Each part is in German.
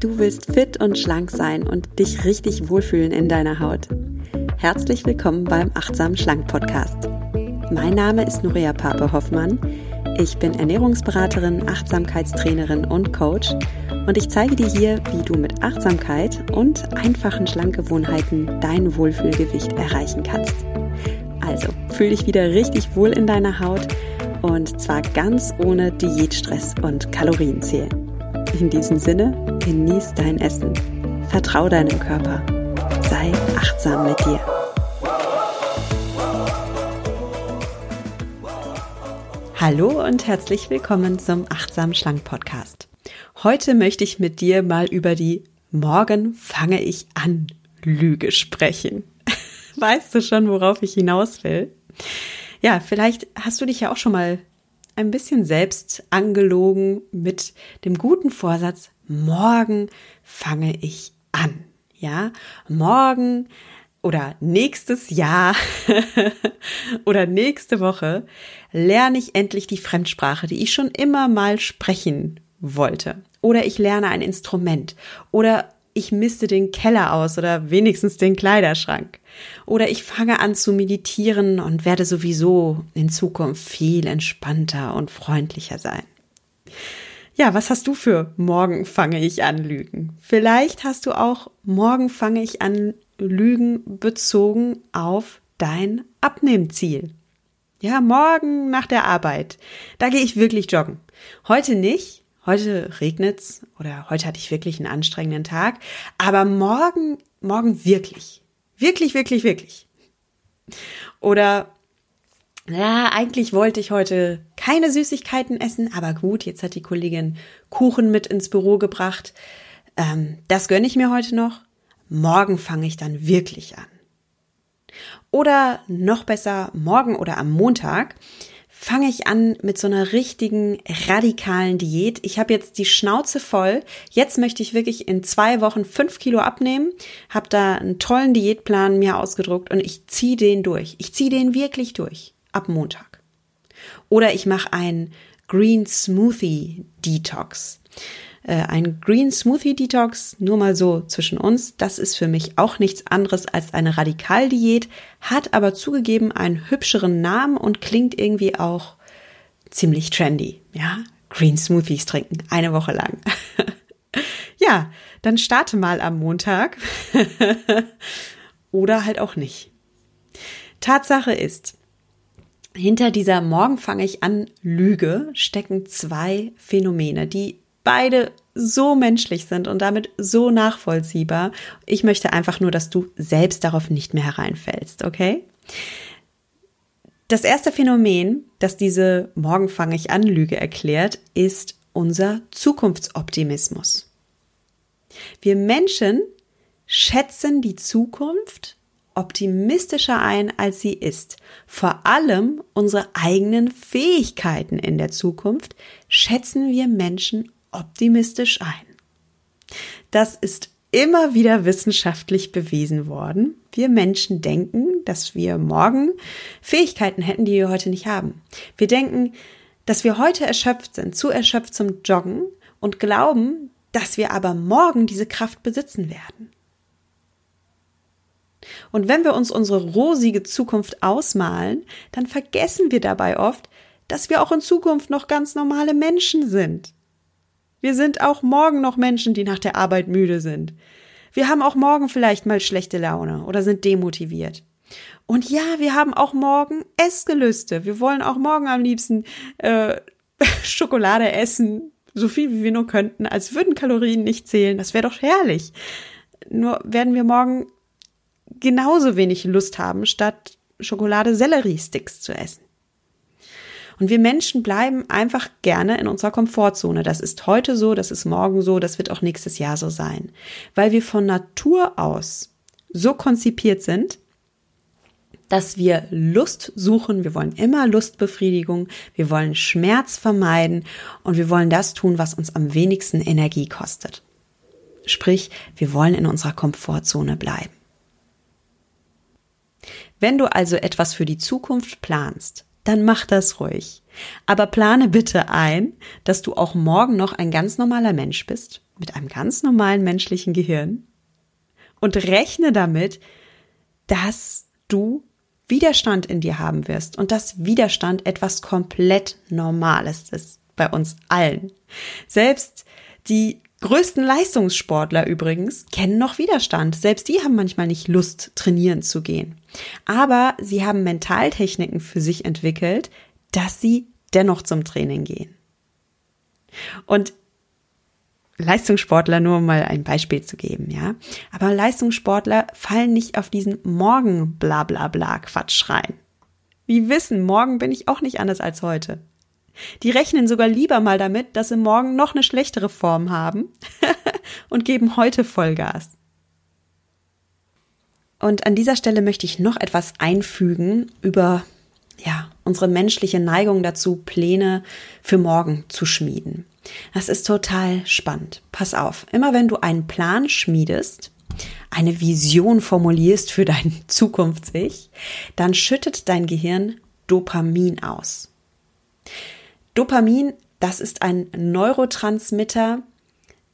Du willst fit und schlank sein und dich richtig wohlfühlen in deiner Haut. Herzlich willkommen beim Achtsam Schlank Podcast. Mein Name ist Nuria Pape Hoffmann. Ich bin Ernährungsberaterin, Achtsamkeitstrainerin und Coach und ich zeige dir hier, wie du mit Achtsamkeit und einfachen Schlankgewohnheiten dein Wohlfühlgewicht erreichen kannst. Also, fühl dich wieder richtig wohl in deiner Haut und zwar ganz ohne Diätstress und Kalorienzählen. In diesem Sinne, genieß dein Essen. Vertrau deinem Körper. Sei achtsam mit dir. Hallo und herzlich willkommen zum Achtsam Schlank Podcast. Heute möchte ich mit dir mal über die Morgen fange ich an Lüge sprechen. Weißt du schon, worauf ich hinaus will? Ja, vielleicht hast du dich ja auch schon mal ein bisschen selbst angelogen mit dem guten Vorsatz, morgen fange ich an. Ja, morgen oder nächstes Jahr oder nächste Woche lerne ich endlich die Fremdsprache, die ich schon immer mal sprechen wollte. Oder ich lerne ein Instrument. Oder ich misste den Keller aus oder wenigstens den Kleiderschrank. Oder ich fange an zu meditieren und werde sowieso in Zukunft viel entspannter und freundlicher sein. Ja, was hast du für morgen fange ich an Lügen? Vielleicht hast du auch morgen fange ich an Lügen bezogen auf dein Abnehmziel. Ja, morgen nach der Arbeit, da gehe ich wirklich joggen. Heute nicht, heute regnet's oder heute hatte ich wirklich einen anstrengenden Tag, aber morgen, morgen wirklich. Wirklich, wirklich, wirklich. Oder ja, eigentlich wollte ich heute keine Süßigkeiten essen, aber gut, jetzt hat die Kollegin Kuchen mit ins Büro gebracht. Ähm, das gönne ich mir heute noch. Morgen fange ich dann wirklich an. Oder noch besser, morgen oder am Montag fange ich an mit so einer richtigen radikalen Diät. Ich habe jetzt die Schnauze voll. Jetzt möchte ich wirklich in zwei Wochen fünf Kilo abnehmen. Habe da einen tollen Diätplan mir ausgedruckt und ich ziehe den durch. Ich ziehe den wirklich durch ab Montag. Oder ich mache ein Green Smoothie Detox. Äh, ein Green Smoothie Detox, nur mal so zwischen uns, das ist für mich auch nichts anderes als eine Radikaldiät, hat aber zugegeben einen hübscheren Namen und klingt irgendwie auch ziemlich trendy. Ja, Green Smoothies trinken, eine Woche lang. ja, dann starte mal am Montag oder halt auch nicht. Tatsache ist, hinter dieser Morgen fange ich an Lüge stecken zwei Phänomene, die beide so menschlich sind und damit so nachvollziehbar. Ich möchte einfach nur, dass du selbst darauf nicht mehr hereinfällst, okay? Das erste Phänomen, das diese Morgen fange ich an Lüge erklärt, ist unser Zukunftsoptimismus. Wir Menschen schätzen die Zukunft optimistischer ein, als sie ist. Vor allem unsere eigenen Fähigkeiten in der Zukunft schätzen wir Menschen optimistisch ein. Das ist immer wieder wissenschaftlich bewiesen worden. Wir Menschen denken, dass wir morgen Fähigkeiten hätten, die wir heute nicht haben. Wir denken, dass wir heute erschöpft sind, zu erschöpft zum Joggen und glauben, dass wir aber morgen diese Kraft besitzen werden. Und wenn wir uns unsere rosige Zukunft ausmalen, dann vergessen wir dabei oft, dass wir auch in Zukunft noch ganz normale Menschen sind. Wir sind auch morgen noch Menschen, die nach der Arbeit müde sind. Wir haben auch morgen vielleicht mal schlechte Laune oder sind demotiviert. Und ja, wir haben auch morgen Essgelüste. Wir wollen auch morgen am liebsten äh, Schokolade essen, so viel wie wir nur könnten, als würden Kalorien nicht zählen. Das wäre doch herrlich. Nur werden wir morgen genauso wenig Lust haben, statt Schokolade-Sellerie-Sticks zu essen. Und wir Menschen bleiben einfach gerne in unserer Komfortzone. Das ist heute so, das ist morgen so, das wird auch nächstes Jahr so sein. Weil wir von Natur aus so konzipiert sind, dass wir Lust suchen, wir wollen immer Lustbefriedigung, wir wollen Schmerz vermeiden und wir wollen das tun, was uns am wenigsten Energie kostet. Sprich, wir wollen in unserer Komfortzone bleiben. Wenn du also etwas für die Zukunft planst, dann mach das ruhig. Aber plane bitte ein, dass du auch morgen noch ein ganz normaler Mensch bist, mit einem ganz normalen menschlichen Gehirn. Und rechne damit, dass du Widerstand in dir haben wirst und dass Widerstand etwas komplett Normales ist bei uns allen. Selbst die größten Leistungssportler übrigens kennen noch Widerstand. Selbst die haben manchmal nicht Lust, trainieren zu gehen. Aber sie haben Mentaltechniken für sich entwickelt, dass sie dennoch zum Training gehen. Und Leistungssportler, nur um mal ein Beispiel zu geben, ja. Aber Leistungssportler fallen nicht auf diesen Morgen bla bla bla Quatsch rein. Die wissen, morgen bin ich auch nicht anders als heute. Die rechnen sogar lieber mal damit, dass sie morgen noch eine schlechtere Form haben und geben heute Vollgas. Und an dieser Stelle möchte ich noch etwas einfügen über ja, unsere menschliche Neigung dazu, Pläne für morgen zu schmieden. Das ist total spannend. Pass auf, immer wenn du einen Plan schmiedest, eine Vision formulierst für dein Zukunfts-Ich, dann schüttet dein Gehirn Dopamin aus. Dopamin, das ist ein Neurotransmitter,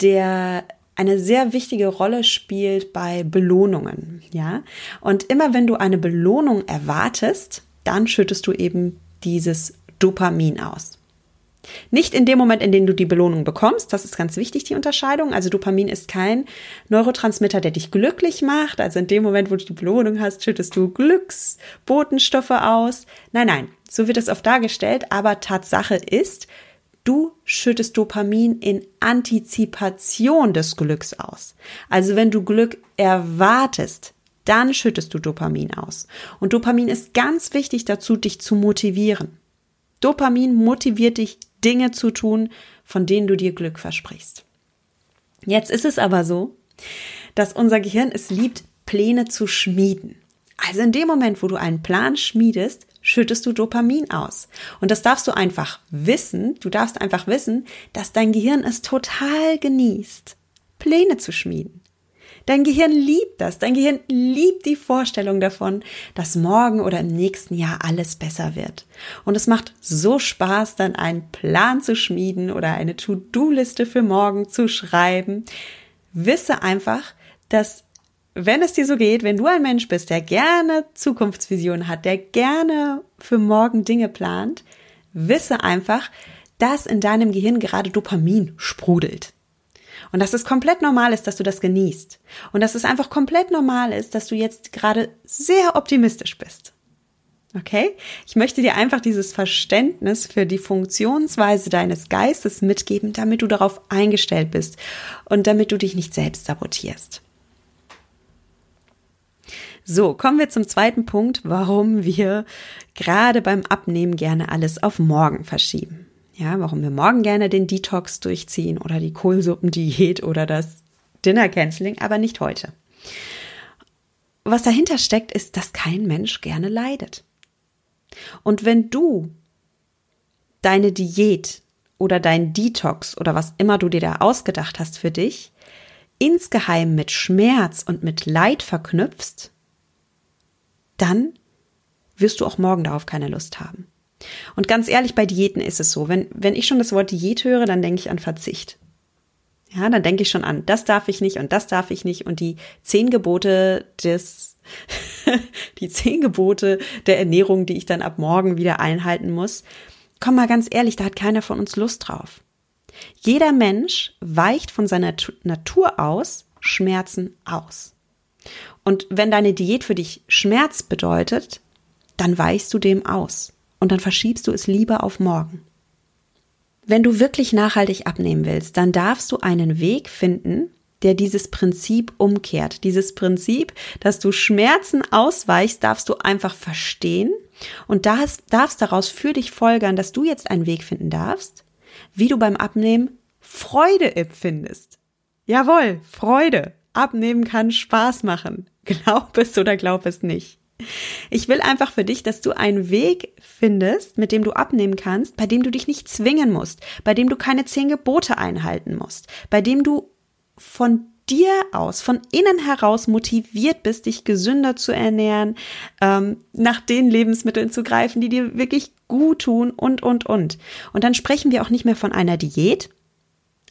der eine sehr wichtige Rolle spielt bei Belohnungen, ja? Und immer wenn du eine Belohnung erwartest, dann schüttest du eben dieses Dopamin aus. Nicht in dem Moment, in dem du die Belohnung bekommst, das ist ganz wichtig, die Unterscheidung. Also Dopamin ist kein Neurotransmitter, der dich glücklich macht. Also in dem Moment, wo du die Belohnung hast, schüttest du Glücksbotenstoffe aus. Nein, nein, so wird es oft dargestellt, aber Tatsache ist, du schüttest Dopamin in Antizipation des Glücks aus. Also wenn du Glück erwartest, dann schüttest du Dopamin aus. Und Dopamin ist ganz wichtig dazu, dich zu motivieren. Dopamin motiviert dich, Dinge zu tun, von denen du dir Glück versprichst. Jetzt ist es aber so, dass unser Gehirn es liebt, Pläne zu schmieden. Also in dem Moment, wo du einen Plan schmiedest, schüttest du Dopamin aus. Und das darfst du einfach wissen. Du darfst einfach wissen, dass dein Gehirn es total genießt, Pläne zu schmieden. Dein Gehirn liebt das. Dein Gehirn liebt die Vorstellung davon, dass morgen oder im nächsten Jahr alles besser wird. Und es macht so Spaß, dann einen Plan zu schmieden oder eine To-Do-Liste für morgen zu schreiben. Wisse einfach, dass wenn es dir so geht, wenn du ein Mensch bist, der gerne Zukunftsvisionen hat, der gerne für morgen Dinge plant, wisse einfach, dass in deinem Gehirn gerade Dopamin sprudelt. Und dass es komplett normal ist, dass du das genießt. Und dass es einfach komplett normal ist, dass du jetzt gerade sehr optimistisch bist. Okay? Ich möchte dir einfach dieses Verständnis für die Funktionsweise deines Geistes mitgeben, damit du darauf eingestellt bist und damit du dich nicht selbst sabotierst. So, kommen wir zum zweiten Punkt, warum wir gerade beim Abnehmen gerne alles auf morgen verschieben. Ja, warum wir morgen gerne den Detox durchziehen oder die Kohlsuppendiät oder das Dinner Canceling, aber nicht heute. Was dahinter steckt, ist, dass kein Mensch gerne leidet. Und wenn du deine Diät oder dein Detox oder was immer du dir da ausgedacht hast für dich, insgeheim mit Schmerz und mit Leid verknüpfst, dann wirst du auch morgen darauf keine Lust haben. Und ganz ehrlich, bei Diäten ist es so, wenn, wenn ich schon das Wort Diät höre, dann denke ich an Verzicht. Ja, dann denke ich schon an, das darf ich nicht und das darf ich nicht und die zehn Gebote des, die zehn Gebote der Ernährung, die ich dann ab morgen wieder einhalten muss. Komm mal ganz ehrlich, da hat keiner von uns Lust drauf. Jeder Mensch weicht von seiner Natur aus Schmerzen aus. Und wenn deine Diät für dich Schmerz bedeutet, dann weichst du dem aus und dann verschiebst du es lieber auf morgen. Wenn du wirklich nachhaltig abnehmen willst, dann darfst du einen Weg finden, der dieses Prinzip umkehrt. Dieses Prinzip, dass du Schmerzen ausweichst, darfst du einfach verstehen und darfst daraus für dich folgern, dass du jetzt einen Weg finden darfst, wie du beim Abnehmen Freude empfindest. Jawohl, Freude. Abnehmen kann Spaß machen. Glaub es oder glaub es nicht. Ich will einfach für dich, dass du einen Weg findest, mit dem du abnehmen kannst, bei dem du dich nicht zwingen musst, bei dem du keine zehn Gebote einhalten musst, bei dem du von dir aus, von innen heraus motiviert bist, dich gesünder zu ernähren, ähm, nach den Lebensmitteln zu greifen, die dir wirklich gut tun und, und, und. Und dann sprechen wir auch nicht mehr von einer Diät,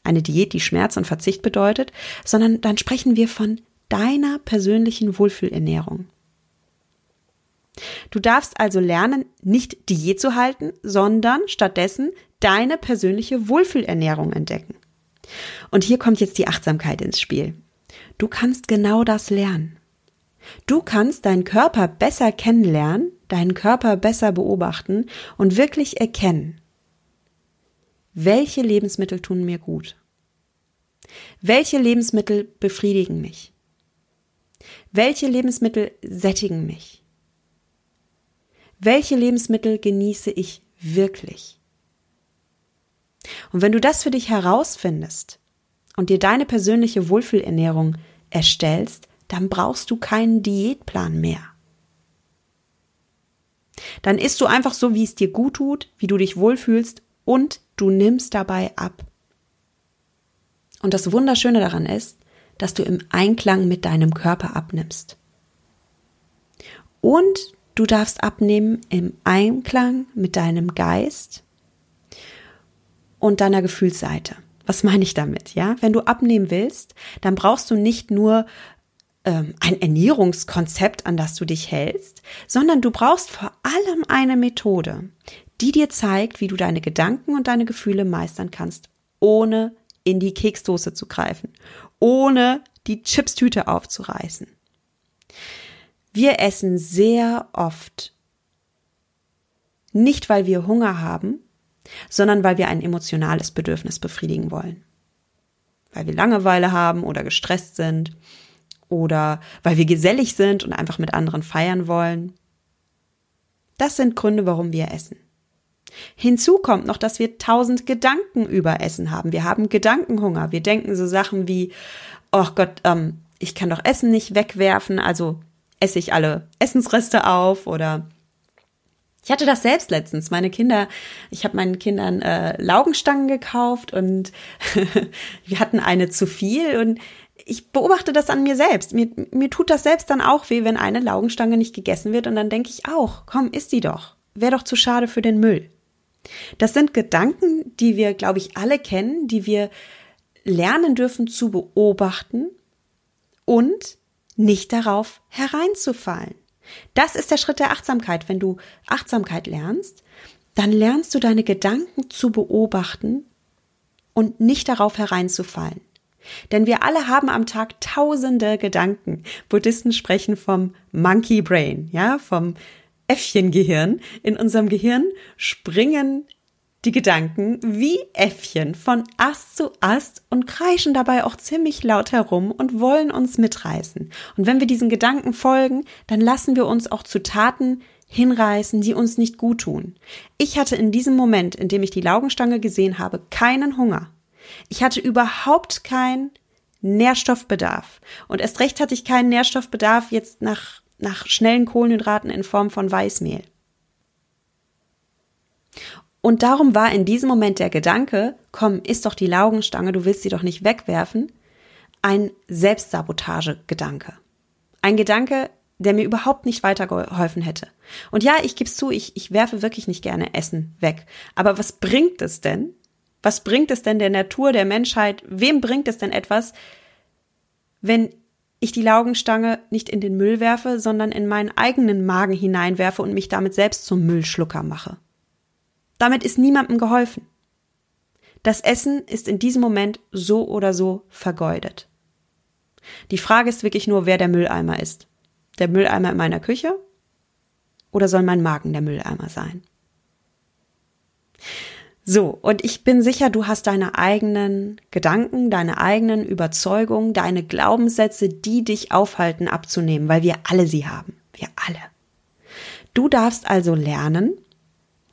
eine Diät, die Schmerz und Verzicht bedeutet, sondern dann sprechen wir von deiner persönlichen Wohlfühlernährung. Du darfst also lernen, nicht Diät zu halten, sondern stattdessen deine persönliche Wohlfühlernährung entdecken. Und hier kommt jetzt die Achtsamkeit ins Spiel. Du kannst genau das lernen. Du kannst deinen Körper besser kennenlernen, deinen Körper besser beobachten und wirklich erkennen, welche Lebensmittel tun mir gut? Welche Lebensmittel befriedigen mich? Welche Lebensmittel sättigen mich? Welche Lebensmittel genieße ich wirklich? Und wenn du das für dich herausfindest und dir deine persönliche Wohlfühlernährung erstellst, dann brauchst du keinen Diätplan mehr. Dann isst du einfach so, wie es dir gut tut, wie du dich wohlfühlst und du nimmst dabei ab. Und das Wunderschöne daran ist, dass du im Einklang mit deinem Körper abnimmst. Und du darfst abnehmen im Einklang mit deinem Geist und deiner Gefühlsseite. Was meine ich damit? Ja, wenn du abnehmen willst, dann brauchst du nicht nur ähm, ein Ernährungskonzept, an das du dich hältst, sondern du brauchst vor allem eine Methode, die dir zeigt, wie du deine Gedanken und deine Gefühle meistern kannst, ohne in die Keksdose zu greifen, ohne die Chipstüte aufzureißen. Wir essen sehr oft nicht, weil wir Hunger haben, sondern weil wir ein emotionales Bedürfnis befriedigen wollen. Weil wir Langeweile haben oder gestresst sind oder weil wir gesellig sind und einfach mit anderen feiern wollen. Das sind Gründe, warum wir essen. Hinzu kommt noch, dass wir tausend Gedanken über Essen haben. Wir haben Gedankenhunger. Wir denken so Sachen wie, oh Gott, ähm, ich kann doch Essen nicht wegwerfen, also esse ich alle Essensreste auf oder ich hatte das selbst letztens. Meine Kinder, ich habe meinen Kindern äh, Laugenstangen gekauft und wir hatten eine zu viel und ich beobachte das an mir selbst. Mir, mir tut das selbst dann auch weh, wenn eine Laugenstange nicht gegessen wird und dann denke ich auch, komm, isst die doch. Wäre doch zu schade für den Müll. Das sind Gedanken, die wir, glaube ich, alle kennen, die wir lernen dürfen zu beobachten und nicht darauf hereinzufallen. Das ist der Schritt der Achtsamkeit. Wenn du Achtsamkeit lernst, dann lernst du deine Gedanken zu beobachten und nicht darauf hereinzufallen. Denn wir alle haben am Tag tausende Gedanken. Buddhisten sprechen vom Monkey Brain, ja, vom Äffchengehirn. In unserem Gehirn springen die Gedanken wie Äffchen von Ast zu Ast und kreischen dabei auch ziemlich laut herum und wollen uns mitreißen. Und wenn wir diesen Gedanken folgen, dann lassen wir uns auch zu Taten hinreißen, die uns nicht gut tun. Ich hatte in diesem Moment, in dem ich die Laugenstange gesehen habe, keinen Hunger. Ich hatte überhaupt keinen Nährstoffbedarf. Und erst recht hatte ich keinen Nährstoffbedarf jetzt nach, nach schnellen Kohlenhydraten in Form von Weißmehl. Und darum war in diesem Moment der Gedanke, komm, isst doch die Laugenstange, du willst sie doch nicht wegwerfen, ein Selbstsabotage-Gedanke. Ein Gedanke, der mir überhaupt nicht weitergeholfen hätte. Und ja, ich gebe es zu, ich, ich werfe wirklich nicht gerne Essen weg. Aber was bringt es denn? Was bringt es denn der Natur, der Menschheit? Wem bringt es denn etwas, wenn ich die Laugenstange nicht in den Müll werfe, sondern in meinen eigenen Magen hineinwerfe und mich damit selbst zum Müllschlucker mache? Damit ist niemandem geholfen. Das Essen ist in diesem Moment so oder so vergeudet. Die Frage ist wirklich nur, wer der Mülleimer ist. Der Mülleimer in meiner Küche? Oder soll mein Magen der Mülleimer sein? So, und ich bin sicher, du hast deine eigenen Gedanken, deine eigenen Überzeugungen, deine Glaubenssätze, die dich aufhalten abzunehmen, weil wir alle sie haben. Wir alle. Du darfst also lernen,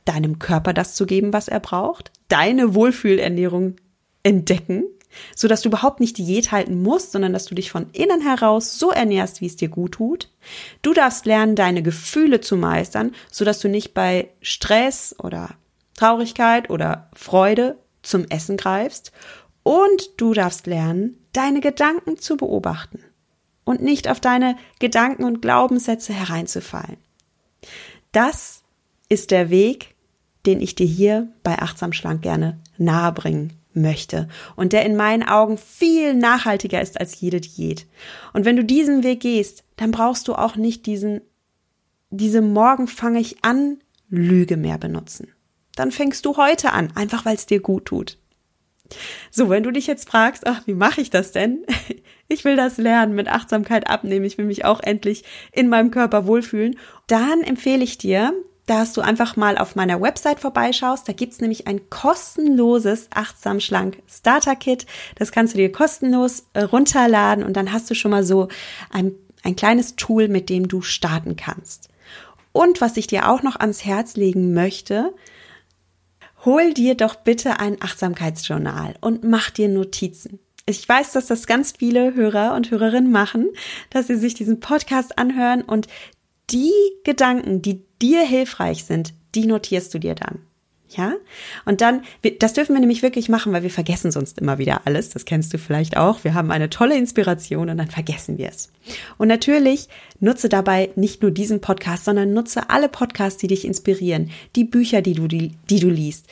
deinem Körper das zu geben, was er braucht, deine Wohlfühlernährung entdecken, so dass du überhaupt nicht Diät halten musst, sondern dass du dich von innen heraus so ernährst, wie es dir gut tut. Du darfst lernen, deine Gefühle zu meistern, so dass du nicht bei Stress oder Traurigkeit oder Freude zum Essen greifst. Und du darfst lernen, deine Gedanken zu beobachten und nicht auf deine Gedanken und Glaubenssätze hereinzufallen. Das ist der Weg, den ich dir hier bei Achtsam Schlank gerne nahebringen möchte und der in meinen Augen viel nachhaltiger ist als jede Diät. Und wenn du diesen Weg gehst, dann brauchst du auch nicht diesen, diese Morgen fange ich an Lüge mehr benutzen. Dann fängst du heute an, einfach weil es dir gut tut. So, wenn du dich jetzt fragst, ach, wie mache ich das denn? Ich will das lernen, mit Achtsamkeit abnehmen, ich will mich auch endlich in meinem Körper wohlfühlen, dann empfehle ich dir, dass du einfach mal auf meiner Website vorbeischaust. Da gibt's nämlich ein kostenloses Achtsam Schlank Starter Kit. Das kannst du dir kostenlos äh, runterladen und dann hast du schon mal so ein, ein kleines Tool, mit dem du starten kannst. Und was ich dir auch noch ans Herz legen möchte, hol dir doch bitte ein Achtsamkeitsjournal und mach dir Notizen. Ich weiß, dass das ganz viele Hörer und Hörerinnen machen, dass sie sich diesen Podcast anhören und die Gedanken, die dir hilfreich sind, die notierst du dir dann. Ja? Und dann, das dürfen wir nämlich wirklich machen, weil wir vergessen sonst immer wieder alles. Das kennst du vielleicht auch. Wir haben eine tolle Inspiration und dann vergessen wir es. Und natürlich nutze dabei nicht nur diesen Podcast, sondern nutze alle Podcasts, die dich inspirieren, die Bücher, die du, die, die du liest,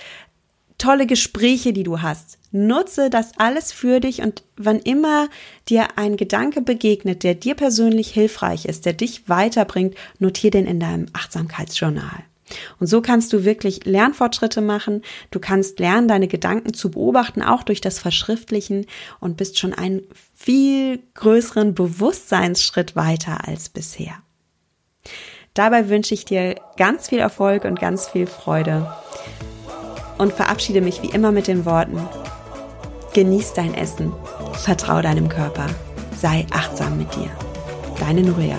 tolle Gespräche, die du hast. Nutze das alles für dich und wann immer dir ein Gedanke begegnet, der dir persönlich hilfreich ist, der dich weiterbringt, notiere den in deinem Achtsamkeitsjournal. Und so kannst du wirklich Lernfortschritte machen. Du kannst lernen, deine Gedanken zu beobachten, auch durch das Verschriftlichen und bist schon einen viel größeren Bewusstseinsschritt weiter als bisher. Dabei wünsche ich dir ganz viel Erfolg und ganz viel Freude und verabschiede mich wie immer mit den Worten, genieß dein Essen, vertrau deinem Körper, sei achtsam mit dir. Deine Nuria.